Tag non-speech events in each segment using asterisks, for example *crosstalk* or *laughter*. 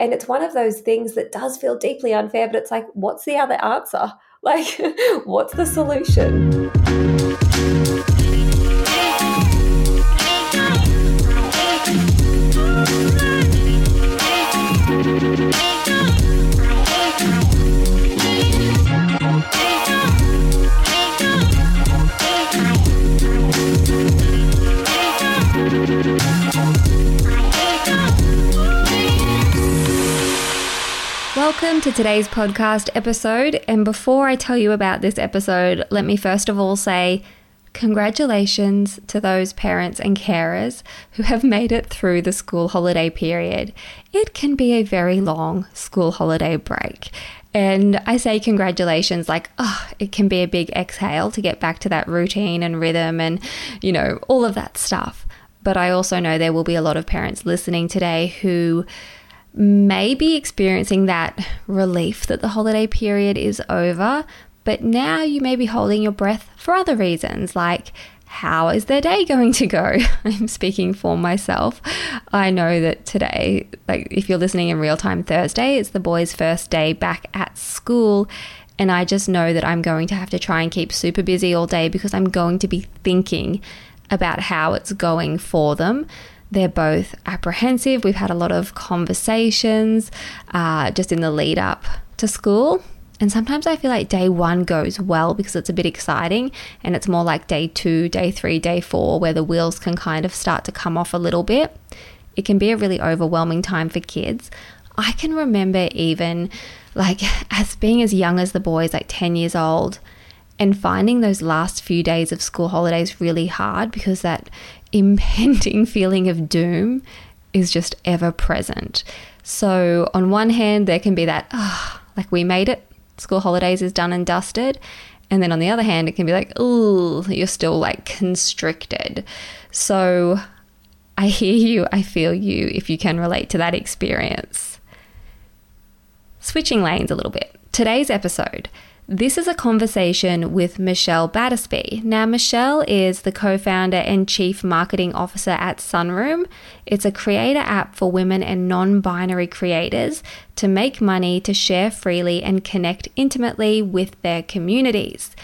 And it's one of those things that does feel deeply unfair, but it's like, what's the other answer? *laughs* Like, *laughs* what's the solution? Welcome to today's podcast episode. And before I tell you about this episode, let me first of all say congratulations to those parents and carers who have made it through the school holiday period. It can be a very long school holiday break. And I say congratulations like, oh, it can be a big exhale to get back to that routine and rhythm and, you know, all of that stuff. But I also know there will be a lot of parents listening today who may be experiencing that relief that the holiday period is over, but now you may be holding your breath for other reasons, like how is their day going to go? *laughs* I'm speaking for myself. I know that today, like if you're listening in real time Thursday, it's the boys' first day back at school. And I just know that I'm going to have to try and keep super busy all day because I'm going to be thinking about how it's going for them. They're both apprehensive. We've had a lot of conversations uh, just in the lead up to school. And sometimes I feel like day one goes well because it's a bit exciting, and it's more like day two, day three, day four, where the wheels can kind of start to come off a little bit. It can be a really overwhelming time for kids. I can remember even like *laughs* as being as young as the boys, like 10 years old, and finding those last few days of school holidays really hard because that impending *laughs* feeling of doom is just ever present. So, on one hand, there can be that, oh, like we made it, school holidays is done and dusted. And then on the other hand, it can be like, oh, you're still like constricted. So, I hear *laughs* you, I feel you if you can relate to that experience. Switching lanes a little bit. Today's episode this is a conversation with Michelle Battersby. Now, Michelle is the co founder and chief marketing officer at Sunroom. It's a creator app for women and non binary creators to make money, to share freely, and connect intimately with their communities.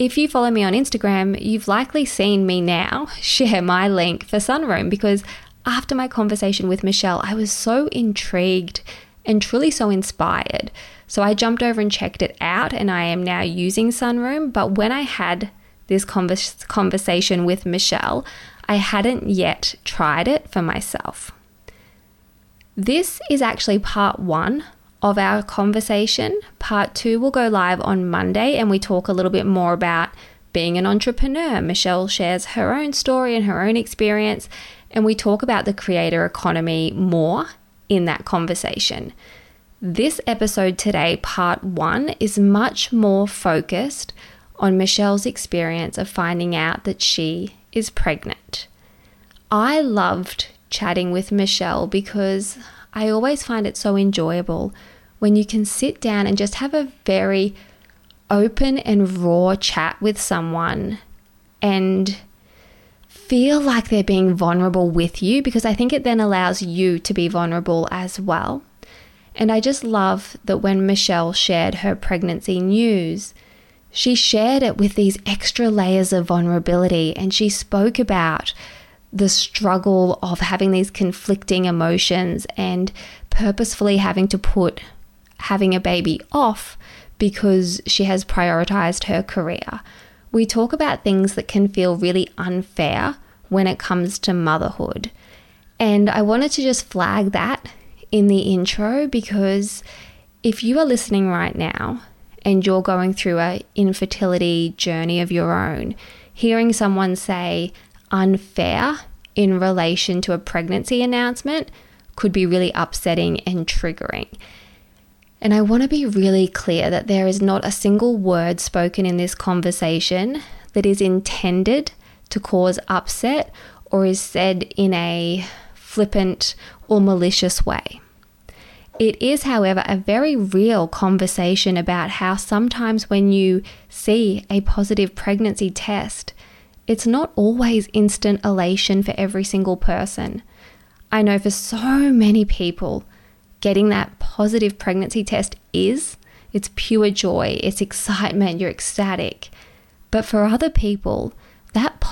If you follow me on Instagram, you've likely seen me now *laughs* share my link for Sunroom because after my conversation with Michelle, I was so intrigued and truly so inspired. So I jumped over and checked it out, and I am now using Sunroom. But when I had this convers- conversation with Michelle, I hadn't yet tried it for myself. This is actually part one of our conversation. Part two will go live on Monday, and we talk a little bit more about being an entrepreneur. Michelle shares her own story and her own experience, and we talk about the creator economy more in that conversation. This episode today, part one, is much more focused on Michelle's experience of finding out that she is pregnant. I loved chatting with Michelle because I always find it so enjoyable when you can sit down and just have a very open and raw chat with someone and feel like they're being vulnerable with you because I think it then allows you to be vulnerable as well. And I just love that when Michelle shared her pregnancy news, she shared it with these extra layers of vulnerability and she spoke about the struggle of having these conflicting emotions and purposefully having to put having a baby off because she has prioritized her career. We talk about things that can feel really unfair when it comes to motherhood. And I wanted to just flag that in the intro because if you are listening right now and you're going through a infertility journey of your own, hearing someone say unfair in relation to a pregnancy announcement could be really upsetting and triggering. And I want to be really clear that there is not a single word spoken in this conversation that is intended to cause upset or is said in a flippant or malicious way. It is, however, a very real conversation about how sometimes when you see a positive pregnancy test, it's not always instant elation for every single person. I know for so many people, getting that positive pregnancy test is. It's pure joy, it's excitement, you're ecstatic. But for other people,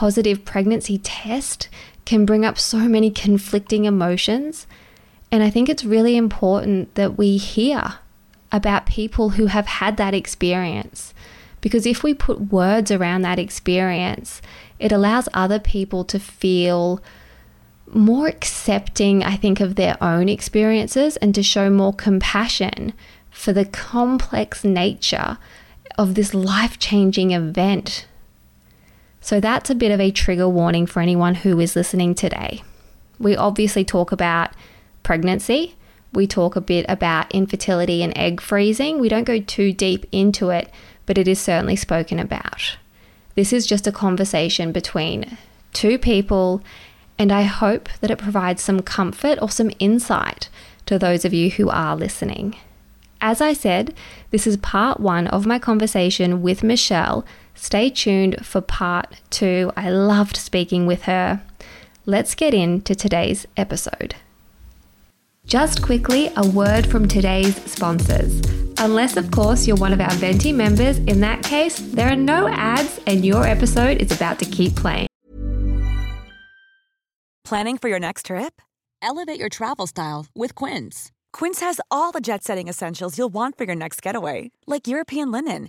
positive pregnancy test can bring up so many conflicting emotions. And I think it's really important that we hear about people who have had that experience. Because if we put words around that experience, it allows other people to feel more accepting, I think, of their own experiences and to show more compassion for the complex nature of this life changing event. So, that's a bit of a trigger warning for anyone who is listening today. We obviously talk about pregnancy, we talk a bit about infertility and egg freezing. We don't go too deep into it, but it is certainly spoken about. This is just a conversation between two people and I hope that it provides some comfort or some insight to those of you who are listening. As I said, this is part one of my conversation with Michelle. Stay tuned for part two. I loved speaking with her. Let's get into today's episode. Just quickly, a word from today's sponsors. Unless, of course, you're one of our Venti members, in that case, there are no ads and your episode is about to keep playing. Planning for your next trip? Elevate your travel style with Quince. Quince has all the jet setting essentials you'll want for your next getaway, like European linen,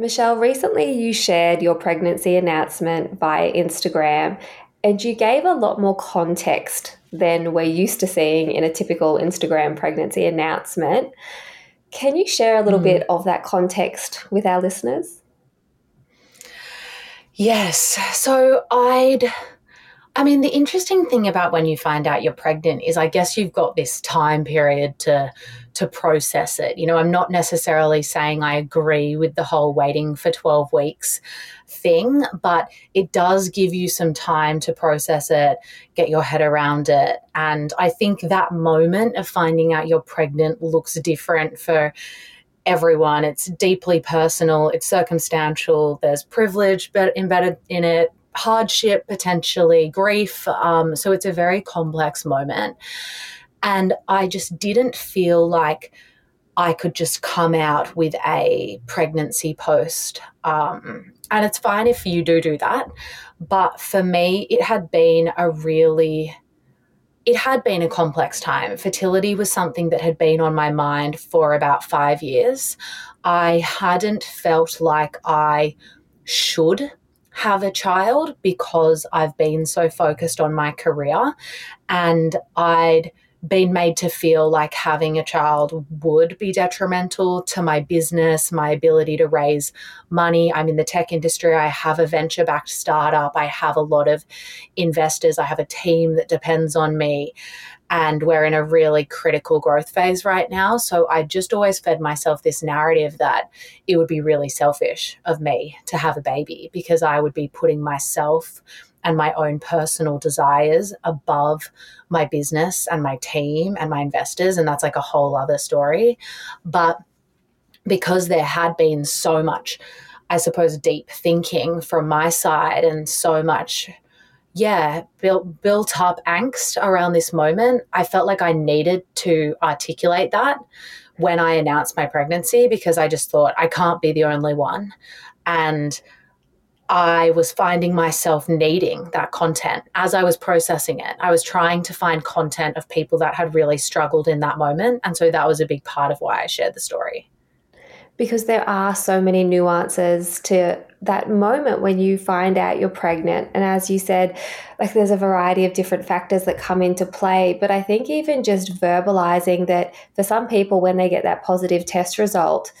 Michelle, recently you shared your pregnancy announcement via Instagram and you gave a lot more context than we're used to seeing in a typical Instagram pregnancy announcement. Can you share a little mm. bit of that context with our listeners? Yes. So I'd I mean, the interesting thing about when you find out you're pregnant is I guess you've got this time period to to process it. You know, I'm not necessarily saying I agree with the whole waiting for 12 weeks thing, but it does give you some time to process it, get your head around it. And I think that moment of finding out you're pregnant looks different for everyone. It's deeply personal, it's circumstantial, there's privilege embedded in it, hardship, potentially grief. Um, so it's a very complex moment. And I just didn't feel like I could just come out with a pregnancy post. Um, and it's fine if you do do that. But for me, it had been a really it had been a complex time. Fertility was something that had been on my mind for about five years. I hadn't felt like I should have a child because I've been so focused on my career and I'd been made to feel like having a child would be detrimental to my business, my ability to raise money. I'm in the tech industry. I have a venture backed startup. I have a lot of investors. I have a team that depends on me. And we're in a really critical growth phase right now. So I just always fed myself this narrative that it would be really selfish of me to have a baby because I would be putting myself and my own personal desires above my business and my team and my investors. And that's like a whole other story. But because there had been so much, I suppose, deep thinking from my side and so much yeah, built built up angst around this moment. I felt like I needed to articulate that when I announced my pregnancy because I just thought I can't be the only one. And I was finding myself needing that content as I was processing it. I was trying to find content of people that had really struggled in that moment. And so that was a big part of why I shared the story. Because there are so many nuances to that moment when you find out you're pregnant. And as you said, like there's a variety of different factors that come into play. But I think even just verbalizing that for some people, when they get that positive test result,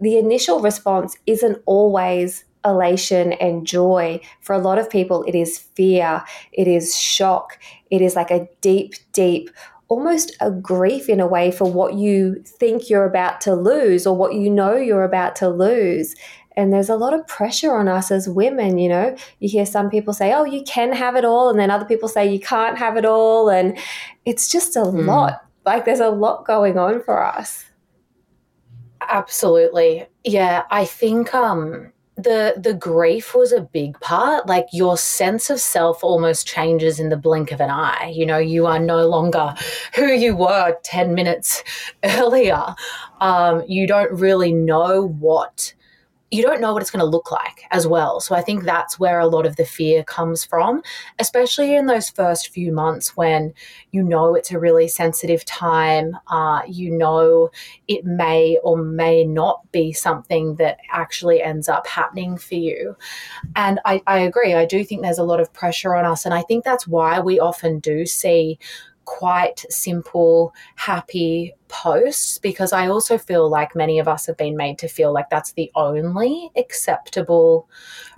the initial response isn't always elation and joy. For a lot of people, it is fear, it is shock, it is like a deep, deep almost a grief in a way for what you think you're about to lose or what you know you're about to lose. And there's a lot of pressure on us as women, you know. You hear some people say, oh, you can have it all. And then other people say you can't have it all. And it's just a mm. lot. Like there's a lot going on for us. Absolutely. Yeah. I think, um, the the grief was a big part. Like your sense of self almost changes in the blink of an eye. You know you are no longer who you were 10 minutes *laughs* earlier. Um, you don't really know what you don't know what it's going to look like as well. So I think that's where a lot of the fear comes from, especially in those first few months when you know it's a really sensitive time. Uh, you know it may or may not be something that actually ends up happening for you. And I, I agree. I do think there's a lot of pressure on us. And I think that's why we often do see quite simple, happy posts because I also feel like many of us have been made to feel like that's the only acceptable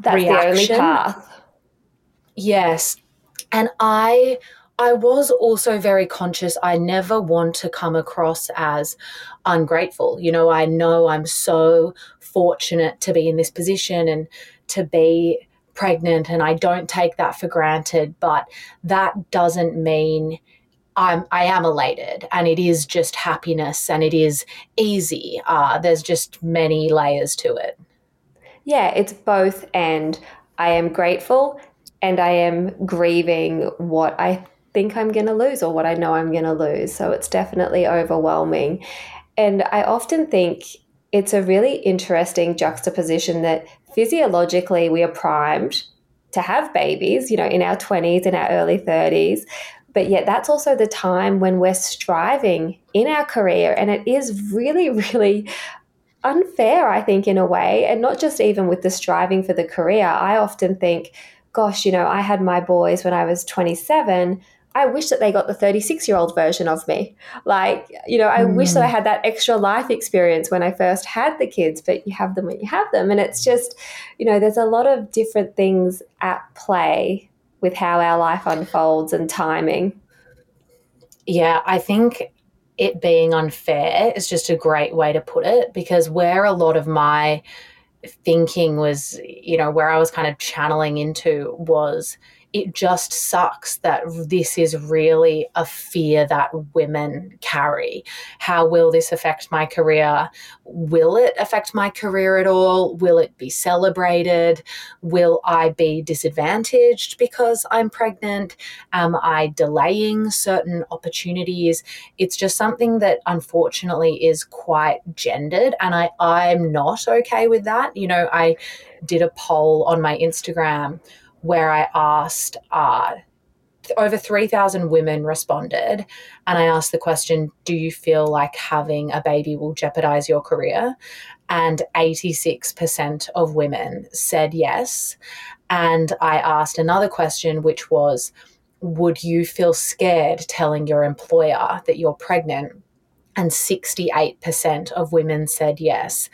that's reaction. the only path. Yes. And I I was also very conscious I never want to come across as ungrateful. You know, I know I'm so fortunate to be in this position and to be pregnant and I don't take that for granted, but that doesn't mean I'm I am elated, and it is just happiness, and it is easy. Uh, there's just many layers to it. Yeah, it's both, and I am grateful, and I am grieving what I think I'm going to lose or what I know I'm going to lose. So it's definitely overwhelming, and I often think it's a really interesting juxtaposition that physiologically we are primed to have babies, you know, in our 20s and our early 30s but yet that's also the time when we're striving in our career and it is really *laughs* really unfair i think in a way and not just even with the striving for the career i often think gosh you know i had my boys when i was 27 I wish that they got the 36 year old version of me. Like, you know, I mm. wish that I mm. had that extra life experience when I first had the kids, but you have them when you have them. And it's just, you know, there's a lot of different things at play with how our life unfolds and timing. Yeah, I think it being unfair is just a great way to put it because where a lot of my thinking was, you know, where I was kind of channeling into was it just sucks that this is really a fear that women carry. How will this affect my career? Will it affect my career at all? Will it be celebrated? Will I be disadvantaged because I'm pregnant? Am I delaying certain opportunities? It's just something that unfortunately is quite gendered, and I, I'm not okay with that. You know, I did a poll on my Instagram where I asked, uh, over 3,000 women responded. And I asked the question Do you feel like having a baby will jeopardize your career? And 86% of women said yes. And I asked another question, which was Would you feel scared telling your employer that you're pregnant? And 68% of women said yes.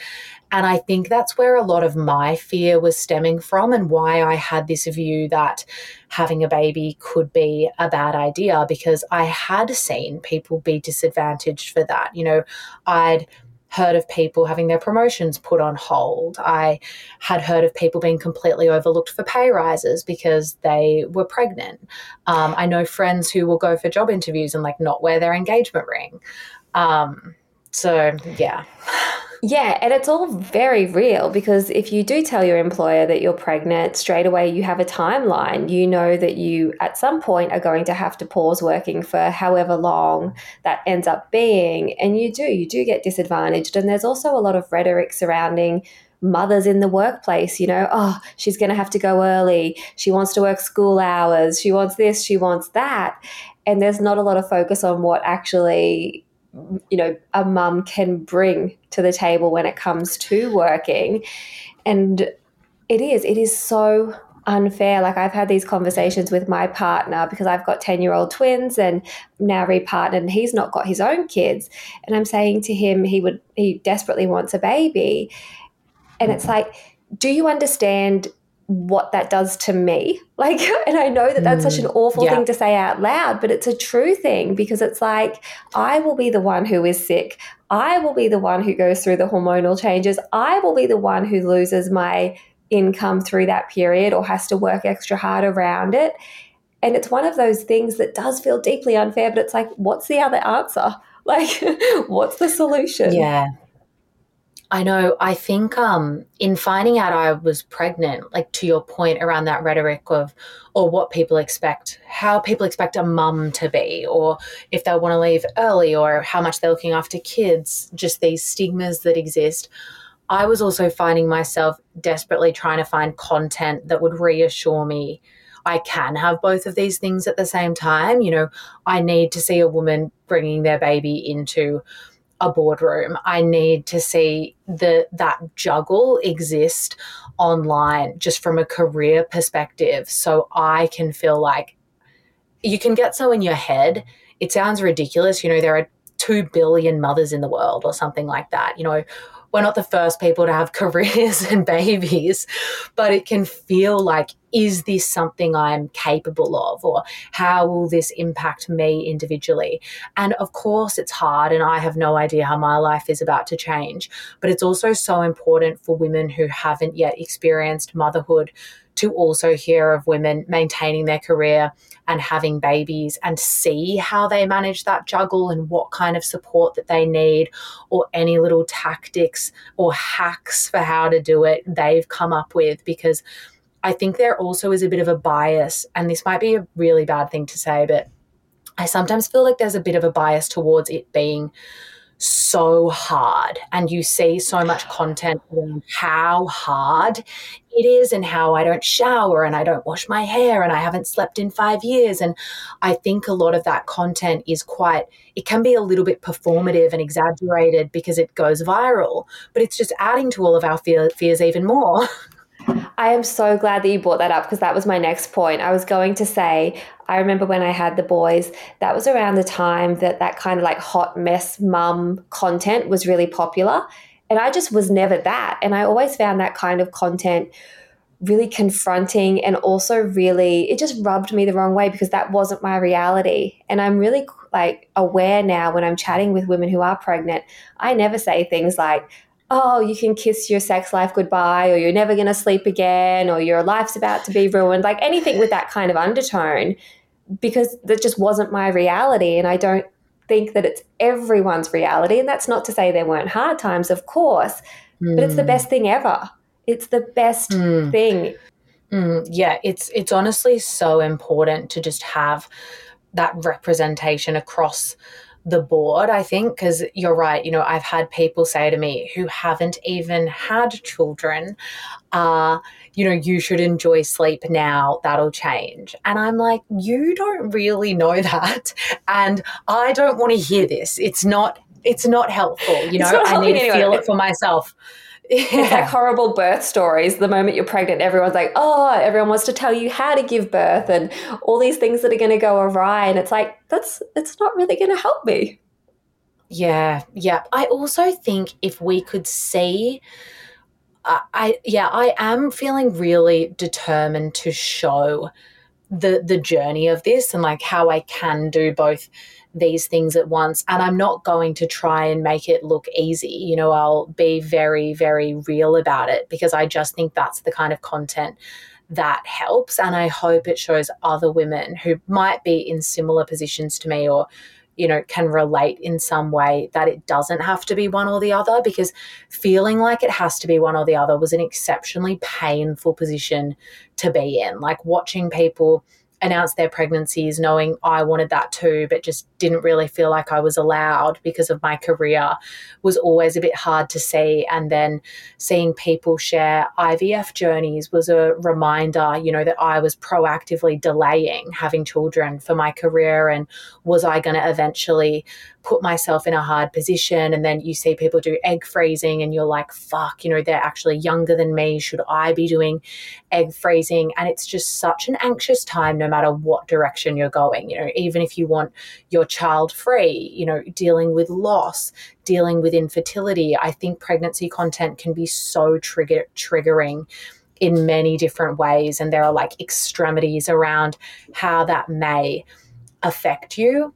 And I think that's where a lot of my fear was stemming from, and why I had this view that having a baby could be a bad idea because I had seen people be disadvantaged for that. You know, I'd heard of people having their promotions put on hold. I had heard of people being completely overlooked for pay rises because they were pregnant. Um, I know friends who will go for job interviews and like not wear their engagement ring. Um, so, yeah. Yeah, and it's all very real because if you do tell your employer that you're pregnant, straight away you have a timeline. You know that you at some point are going to have to pause working for however long that ends up being. And you do, you do get disadvantaged. And there's also a lot of rhetoric surrounding mothers in the workplace, you know, oh, she's going to have to go early. She wants to work school hours. She wants this, she wants that. And there's not a lot of focus on what actually you know a mum can bring to the table when it comes to working. And it is it is so unfair. Like i've had these conversations with my partner because i've got 10 year old twins and now repartnered and he's not got his own kids. And i'm saying to him he would he desperately wants a baby. And it's like do you understand what that does to me. *laughs* Like, and I know that that's mm, such an mm, awful yeah. thing to say out loud, but it's a true thing because it's like, I will be the one who is sick. I will be the one who goes through the hormonal changes. I will be the one who loses my income through that period or has to work extra hard around it. And it's one of those things that does feel deeply unfair, but it's like, what's the other answer? *laughs* Like, *laughs* what's the solution? Yeah. I know. I think um, in finding out I was pregnant, like to your point around that rhetoric of, or what people expect, how people expect a mum to be, or if they want to leave early, or how much they're looking after kids, just these stigmas that exist. I was also finding myself desperately trying to find content that would reassure me I can have both of these things at the same time. You know, I need to see a woman bringing their baby into a boardroom. I need to see the that juggle exist online just from a career perspective so I can feel like you can get so in your head. It sounds ridiculous, you know, there are 2 billion mothers in the world or something like that. You know, we're not the first people to have *laughs* careers and babies, but it can feel like, is this something I'm capable of? Or how will this impact me individually? And of course, it's hard, and I have no idea how my life is about to change. But it's also so important for women who haven't yet experienced motherhood to also hear of women maintaining their career and having babies and see how they manage that juggle and what kind of support that they need or any little tactics or hacks for how to do it they've come up with because I think there also is a bit of a bias and this might be a really bad thing to say but I sometimes feel like there's a bit of a bias towards it being so hard and you see so much content around how hard it is and how I don't shower and I don't wash my hair and I haven't slept in 5 years and I think a lot of that content is quite it can be a little bit performative and exaggerated because it goes viral but it's just adding to all of our fear, fears even more *laughs* I am so glad that you brought that up because that was my next point. I was going to say, I remember when I had the boys, that was around the time that that kind of like hot mess mum content was really popular. And I just was never that. And I always found that kind of content really confronting and also really, it just rubbed me the wrong way because that wasn't my reality. And I'm really like aware now when I'm chatting with women who are pregnant, I never say things like, oh, you can kiss your sex life goodbye, or you're never going to sleep again, or your life's about to be ruined, like anything with that kind of undertone, because that just wasn't my reality. And I don't think that it's everyone's reality. And that's not to say there weren't hard times, of course, mm. but it's the hmm. best thing ever. It's the best mm. thing. Mm. Yeah, it's it's honestly so important to just have that representation across the board, I think, because you're right. You know, I've had people say to me who haven't even had children, uh, you know, you should enjoy sleep now, that'll change. And I'm like, you don't really know that. And I don't want to hear this. It's not, it's not helpful. You know, I need to anyway. feel it for myself. Yeah. It's like horrible birth stories. The moment you're pregnant, everyone's like, oh, everyone wants to tell you how to give birth and all these things that are going to go awry. And it's like, that's, it's not really going to help me. Yeah. Yeah. I also think if we could see, uh, I, yeah, I am feeling really determined to show the the journey of this and like how I can do both these things at once. And I'm not going to try and make it look easy. You know, I'll be very, very real about it because I just think that's the kind of content that helps. And I hope it shows other women who might be in similar positions to me or you know, can relate in some way that it doesn't have to be one or the other because feeling like it has to be one or the other was an exceptionally painful position to be in. Like watching people announced their pregnancies knowing I wanted that too, but just didn't really feel like I was allowed because of my career was always a bit hard to see. And then seeing people share IVF journeys was a reminder, you know, that I was proactively delaying having children for my career and was I going to eventually put myself in a hard position. And then you see people do egg freezing and you're like, fuck, you know, they're actually younger than me. Should I be doing egg freezing? And it's just such an anxious time, no matter what direction you're going. You know, even if you want your child free, you know, dealing with loss, dealing with infertility, I think pregnancy content can be so trigger triggering in many different ways, and there are like extremities around how that may affect you.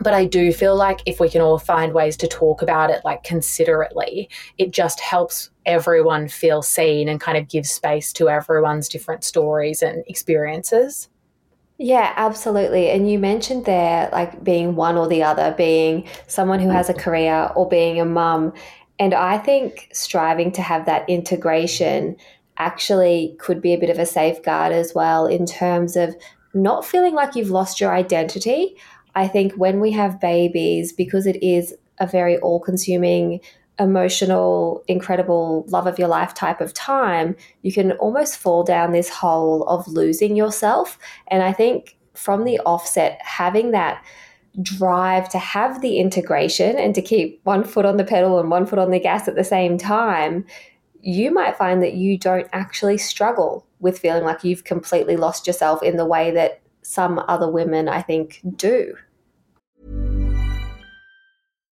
But I do feel like if we can all find ways to talk about it like considerately, it just helps everyone feel seen and kind of gives space to everyone's different stories and experiences. Yeah, absolutely. And you mentioned there, like being one or the other, being someone who has a career or being a mum. And I think striving to have that integration actually could be a bit of a safeguard as well in terms of not feeling like you've lost your identity. I think when we have babies, because it is a very all consuming, emotional, incredible, love of your life type of time, you can almost fall down this hole of losing yourself. And I think from the offset, having that drive to have the integration and to keep one foot on the pedal and one foot on the gas at the same time, you might find that you don't actually struggle with feeling like you've completely lost yourself in the way that some other women, I think, do.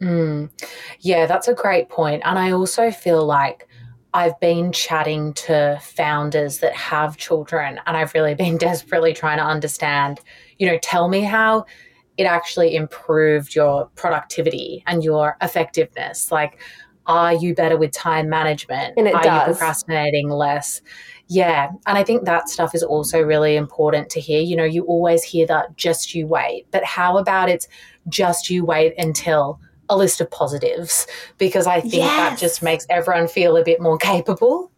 Mm. Yeah, that's a great point. And I also feel like I've been chatting to founders that have children, and I've really *laughs* been desperately trying to understand, you know, tell me how it actually improved your productivity and your effectiveness. Like, are you better with time management? And it are does. you procrastinating less? Yeah. And I think that stuff is also really important to hear. You know, you always hear that just you wait, but how about it's just you wait until a list of positives because I think yes. that just makes everyone feel a bit more capable.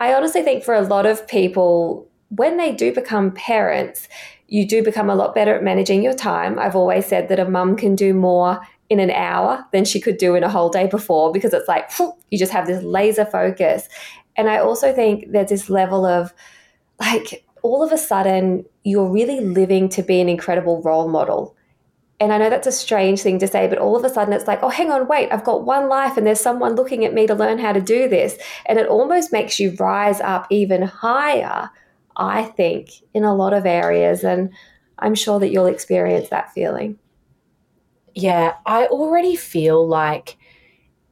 I honestly think for a lot of people, when they do become parents, you do become a lot better at managing your time. I've always said that a mum can do more in an hour than she could do in a whole day before because it's like you just have this laser focus. And I also think there's this level of like all of a sudden you're really living to be an incredible role model and I know that's a strange thing to say, but all of a sudden it's like, oh, hang on, wait, I've got one life and there's someone looking at me to learn how to do this. And it almost makes you rise up even higher, I think, in a lot of areas. And I'm sure that you'll experience that feeling. Yeah, I already feel like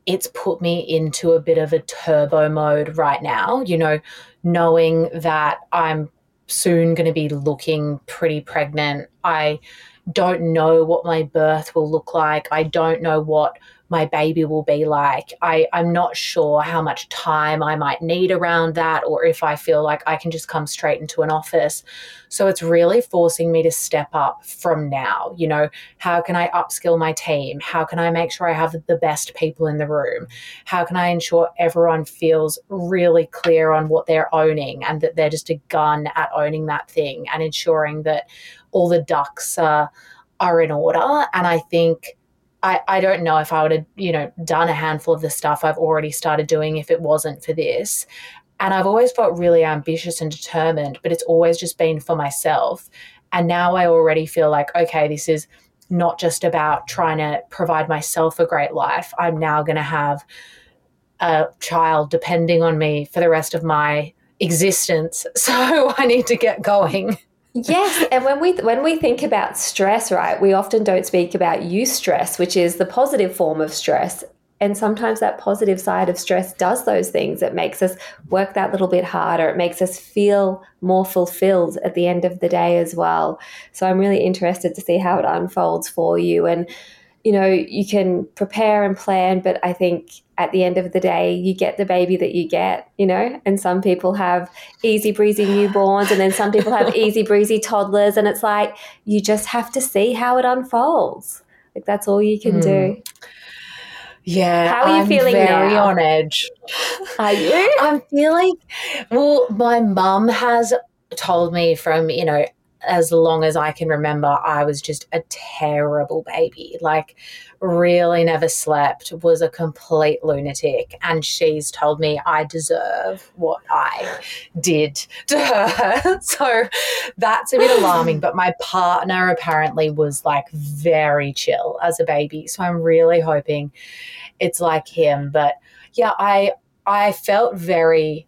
it's put me into a bit of a turbo mode right now, you know, knowing that I'm soon going to be looking pretty pregnant. I don't know what my birth will look like. I don't know what my baby will be like. I, I'm not sure how much time I might need around that or if I feel like I can just come straight into an office. So it's really forcing me to step up from now. You know, how can I upskill my team? How can I make sure I have the best people in the room? How can I ensure everyone feels really clear on what they're owning and that they're just a gun at owning that thing and ensuring that all the ducks uh, are in order. And I think I, I don't know if I would have, you know, done a handful of the stuff I've already started doing if it wasn't for this. And I've always felt really ambitious and determined, but it's always just been for myself. And now I already feel like, okay, this is not just about trying to provide myself a great life. I'm now going to have a child depending on me for the rest of my existence. *laughs* So I need to get going. Yes, and when we when we think about stress, right, we often don't speak about eustress, which is the positive form of stress. And sometimes that positive side of stress does those things. It makes us work that little bit harder. It makes us feel more fulfilled at the end of the day as well. So I'm really interested to see how it unfolds for you. And you know, you can prepare and plan, but I think at the end of the day, you get the baby that you get, you know, and some people have easy breezy newborns and then some people have *laughs* easy breezy toddlers. And it's like, you just have to see how it unfolds. Like, that's all you can mm. do. Yeah. How are you I'm feeling very now? on edge. Are you? I'm feeling, well, my mum has told me from, you know, as long as I can remember, I was just a terrible baby. Like, really never slept, was a complete lunatic. And she's told me I deserve what I did to her. *laughs* so that's a bit alarming. But my partner apparently was like very chill as a baby. So I'm really hoping it's like him. But yeah, I I felt very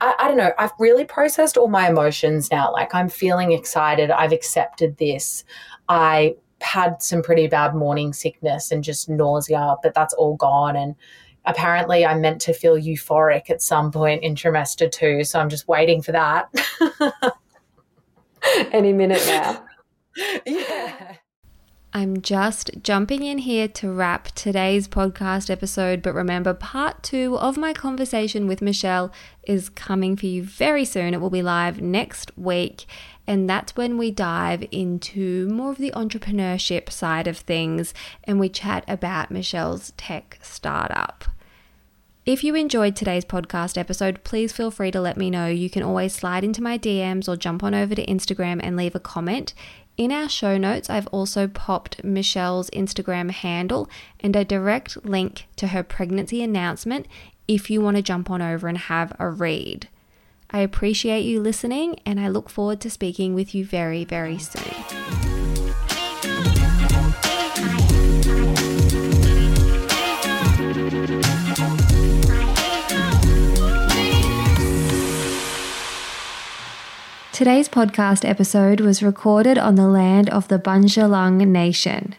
I, I, don't know, I've really processed all my emotions now. Like I'm feeling excited. I've accepted this. I had some pretty bad morning sickness and just nausea, but that's all gone. And apparently I'm meant to feel euphoric at some point in trimester two. So I'm just waiting for that. *laughs* Any minute now. *laughs* I'm just jumping in here to wrap today's podcast episode, but remember, part two of my conversation with Michelle is coming for you very soon. It will be live next week, and that's when we dive into more of the entrepreneurship side of things and we chat about Michelle's tech startup. If you enjoyed today's podcast episode, please feel free to let me know. You can always slide into my DMs or jump on over to Instagram and leave a comment. In our show notes, I've also popped Michelle's Instagram handle and a direct link to her pregnancy announcement if you want to jump on over and have a read. I appreciate you listening and I look forward to speaking with you very, very soon. Today's podcast episode was recorded on the land of the Bundjalung Nation.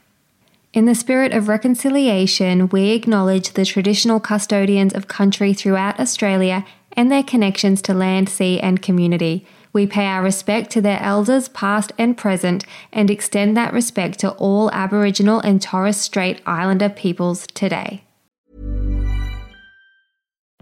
In the spirit of reconciliation, we acknowledge the traditional custodians of country throughout Australia and their connections to land, sea, and community. We pay our respect to their elders, past and present, and extend that respect to all Aboriginal and Torres Strait Islander peoples today.